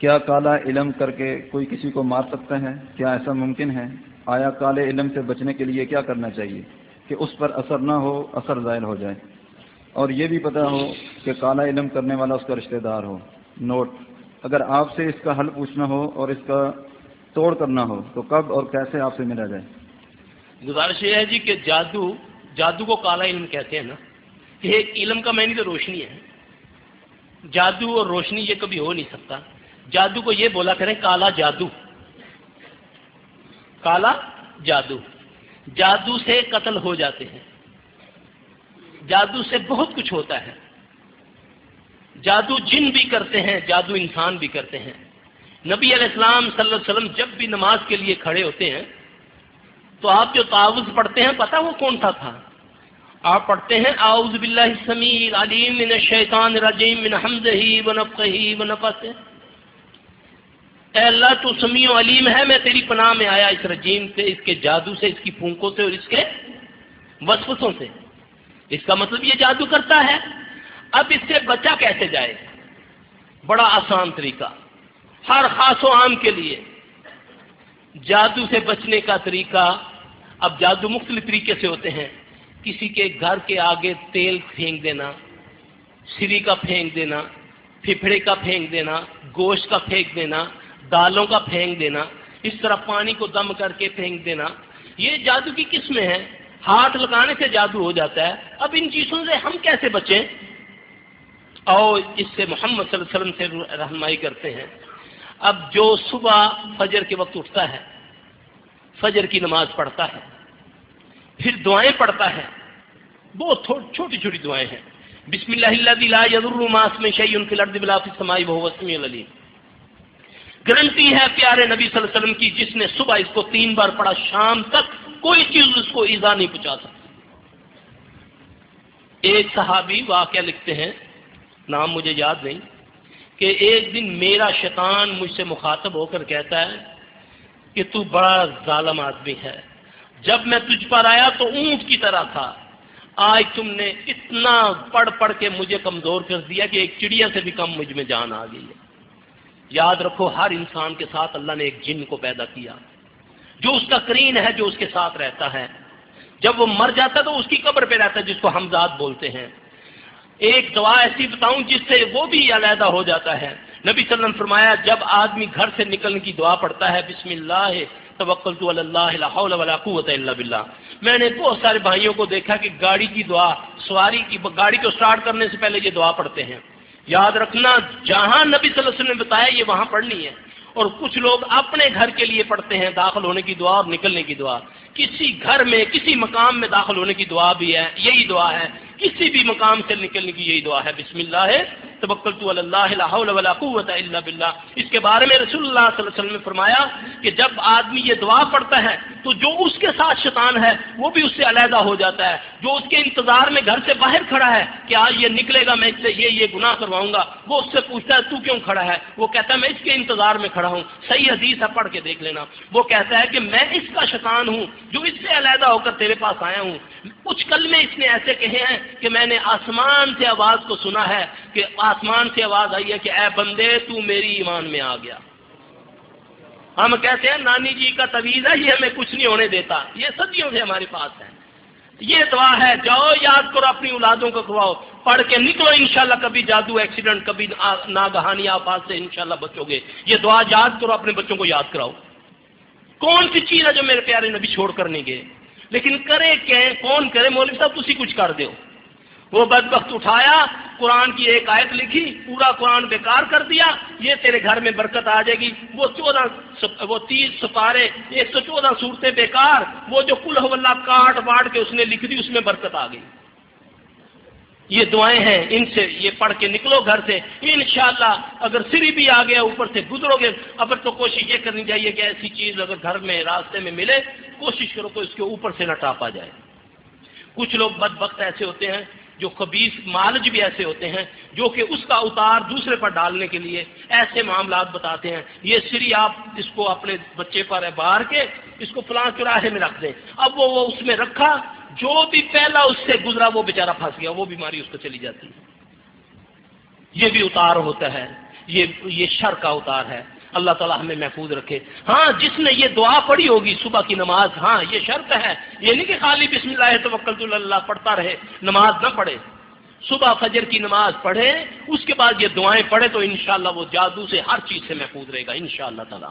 کیا کالا علم کر کے کوئی کسی کو مار سکتا ہے؟ کیا ایسا ممکن ہے؟ آیا کالے علم سے بچنے کے لیے کیا کرنا چاہیے کہ اس پر اثر نہ ہو، اثر ظاہر ہو جائے؟ اور یہ بھی پتہ ہو کہ کالا علم کرنے والا اس کا رشتہ دار ہو۔ نوٹ، اگر آپ سے اس کا حل پوچھنا ہو اور اس کا توڑ کرنا ہو تو کب اور کیسے آپ سے ملا جائے؟ گزارش یہ ہے جی کہ جادو جادو کو کالا علم کہتے ہیں نا۔ کہ ایک علم کا معنی تو روشنی ہے۔ جادو اور روشنی یہ کبھی ہو نہیں سکتا۔ جادو کو یہ بولا کریں کالا جادو۔ کالا جادو۔ جادو سے قتل ہو جاتے ہیں۔ جادو سے بہت کچھ ہوتا ہے۔ جادو جن بھی کرتے ہیں، جادو انسان بھی کرتے ہیں۔ نبی علیہ السلام صلی اللہ علیہ وسلم جب بھی نماز کے لیے کھڑے ہوتے ہیں، تو آپ جو تعاوض پڑھتے ہیں پتا وہ کون سا تھا؟ آپ پڑھتے ہیں، اعوذ باللہ السمیع علیم من الشیطان الرجیم من حمزہ و نفخہ اے اللہ تو سمیع و علیم ہے، میں تیری پناہ میں آیا اس رجیم سے، اس کے جادو سے، اس کی پھونکوں سے اور اس کے وسوسوں سے۔ اس کا مطلب یہ جادو کرتا ہے، اب اس سے بچا کیسے جائے؟ بڑا آسان طریقہ۔ ہر خاص و عام کے لیے۔ جادو سے بچنے کا طریقہ۔ اب جادو مختلف طریقے سے ہوتے ہیں۔ کسی کے گھر کے آگے تیل پھینک دینا، سری کا پھینک دینا پھپڑے کا پھینک دینا، گوشت کا پھینک دینا دالوں کا پھینک دینا، اس طرح پانی کو دم کر کے پھینک دینا، یہ جادو کی قسمیں ہیں۔ ہاتھ لگانے سے جادو ہو جاتا ہے۔ اب ان چیزوں سے ہم کیسے بچیں؟ اور اس سے محمد صلی اللہ علیہ وسلم سے رہنمائی کرتے ہیں۔ اب جو صبح فجر کے وقت اٹھتا ہے، فجر کی نماز پڑھتا ہے، پھر دعائیں پڑھتا ہے۔ بہت چھوٹی چھوٹی دعائیں ہیں۔ بسم اللہ لا یضر ما اسم شیء فی الارض بلا فی السماء وهو السمیع العلیم۔ گارنٹی ہے پیارے نبی صلی اللہ علیہ وسلم کی، جس نے صبح اس کو تین بار پڑھا، شام تک کوئی چیز اس کو ایزا نہیں پہنچا سکتی۔ ایک صحابی واقعہ لکھتے ہیں، نام مجھے یاد نہیں، کہ ایک دن میرا شیطان مجھ سے مخاطب ہو کر کہتا ہے کہ تو بڑا ظالم آدمی ہے۔ جب میں تجھ پر آیا تو اونٹ کی طرح تھا۔ آج تم نے اتنا پڑھ پڑھ کے مجھے کمزور کر دیا کہ ایک چڑیا سے بھی کم مجھ میں جان آ گئی ہے۔ یاد رکھو ہر انسان کے ساتھ اللہ نے ایک جن کو پیدا کیا۔ جو اس کا کرین ہے، جو اس کے ساتھ رہتا ہے۔ جب وہ مر جاتا تو اس کی قبر پہ رہتا ہے، جس کو حمزاد بولتے ہیں۔ ایک دعا ایسی بتاؤں جس سے وہ بھی علیحدہ ہو جاتا ہے۔ نبی صلی اللہ علیہ وسلم فرمایا، جب آدمی گھر سے نکلنے کی دعا پڑھتا ہے، بسم اللہ توکل تو اللہ ولا قوت الا باللہ۔ میں نے بہت سارے بھائیوں کو دیکھا کہ گاڑی کی دعا، سواری کی، گاڑی کو سٹارٹ کرنے سے پہلے یہ دعا پڑھتے ہیں۔ یاد رکھنا، جہاں نبی صلی اللہ علیہ وسلم نے بتایا یہ وہاں پڑھنی ہے۔ اور کچھ لوگ اپنے گھر کے لیے پڑھتے ہیں، داخل ہونے کی دعا اور نکلنے کی دعا۔ کسی گھر میں، کسی مقام میں داخل ہونے کی دعا بھی ہے، یہی دعا ہے۔ کسی بھی مقام سے نکلنے کی یہی دعا ہے۔ بسم اللہ۔ ہے قوت الا باللہ۔ اس کے بارے میں رسول اللہ صلی اللہ علیہ وسلم نے فرمایا کہ جب آدمی یہ دعا پڑھتا ہے تو جو اس کے ساتھ شیطان ہے، وہ بھی اس سے علیحدہ ہو جاتا ہے۔ جو اس کے انتظار میں گھر سے باہر کھڑا ہے کہ آج یہ نکلے گا، میں اس سے یہ یہ گناہ کرواؤں گا، وہ اس سے پوچھتا ہے، تو کیوں کھڑا ہے؟ وہ کہتا ہے، میں اس کے انتظار میں کھڑا ہوں۔ صحیح حدیث ہے، پڑھ کے دیکھ لینا۔ وہ کہتا ہے کہ میں اس کا شیطان ہوں جو اس سے علیحدہ ہو کر تیرے پاس آیا ہوں۔ کچھ کل میں اس نے ایسے کہے ہیں کہ میں نے آسمان سے آواز کو سنا ہے کہ آسمان سے آواز آئی ہے کہ اے بندے، تو میری ایمان میں آ گیا۔ ہم کہتے ہیں، نانی جی کا طویز ہے، یہ ہمیں کچھ نہیں ہونے دیتا۔ یہ صدیوں سے ہمارے پاس ہے یہ دعا ہے، جاؤ، یاد کرو، اپنی اولادوں کو کھواؤ۔ پڑھ کے نکلو، انشاءاللہ، کبھی جادو ایکسیڈنٹ کبھی ناگہانی آپاس سے انشاءاللہ بچو گے۔ یہ دعا یاد کرو، اپنے بچوں کو یاد کراؤ۔ کون سی چیز ہے جو میرے پیارے نبی چھوڑ کر نہیں گئے؟ لیکن کرے کہ کون کرے، مولوی صاحب تھی کچھ کر دو وہ بد وقت اٹھایا، قرآن کی ایک آیت لکھی، پورا قرآن بیکار کر دیا، یہ تیرے گھر میں برکت آ جائے گی۔ وہ چودہ وہ تیس سپارے ایک سو چودہ صورتیں بیکار، وہ جو کل اللہ کاٹ واٹ کے اس نے لکھ دی، اس میں برکت آ گئی۔ یہ دعائیں ہیں، ان سے یہ پڑھ کے نکلو گھر سے۔ انشاءاللہ، اگر سری بھی آ گیا، اوپر سے گزرو گے، اب تو کوشش یہ کرنی چاہیے کہ ایسی چیز اگر گھر میں، راستے میں ملے، کوشش کرو کہ اس کے اوپر سے نہ ٹاپا جائے۔ کچھ لوگ بد وقت ایسے ہوتے ہیں جو خبیص مالج بھی ایسے ہوتے ہیں جو کہ اس کا اتار دوسرے پر ڈالنے کے لیے ایسے معاملات بتاتے ہیں۔ یہ سری آپ اس کو اپنے بچے پر بار کے اس کو فلاں چراہے میں رکھ دیں۔ اب وہ وہ اس میں رکھا، جو بھی پہلا اس سے گزرا وہ بیچارہ پھنس گیا، وہ بیماری اس کو چلی جاتی ہے۔ یہ بھی اتار ہوتا ہے۔ یہ یہ شر کا اوتار ہے۔ اللہ تعالیٰ ہمیں محفوظ رکھے۔ ہاں جس نے یہ دعا پڑھی ہوگی صبح کی نماز ہاں یہ شرط ہے۔ یہ نہیں کہ خالی بسم اللہ توکل اللہ پڑھتا رہے، نماز نہ پڑھے۔ صبح فجر کی نماز پڑھے، اس کے بعد یہ دعائیں پڑھے تو انشاءاللہ وہ جادو سے ہر چیز سے محفوظ رہے گا، انشاءاللہ تعالیٰ۔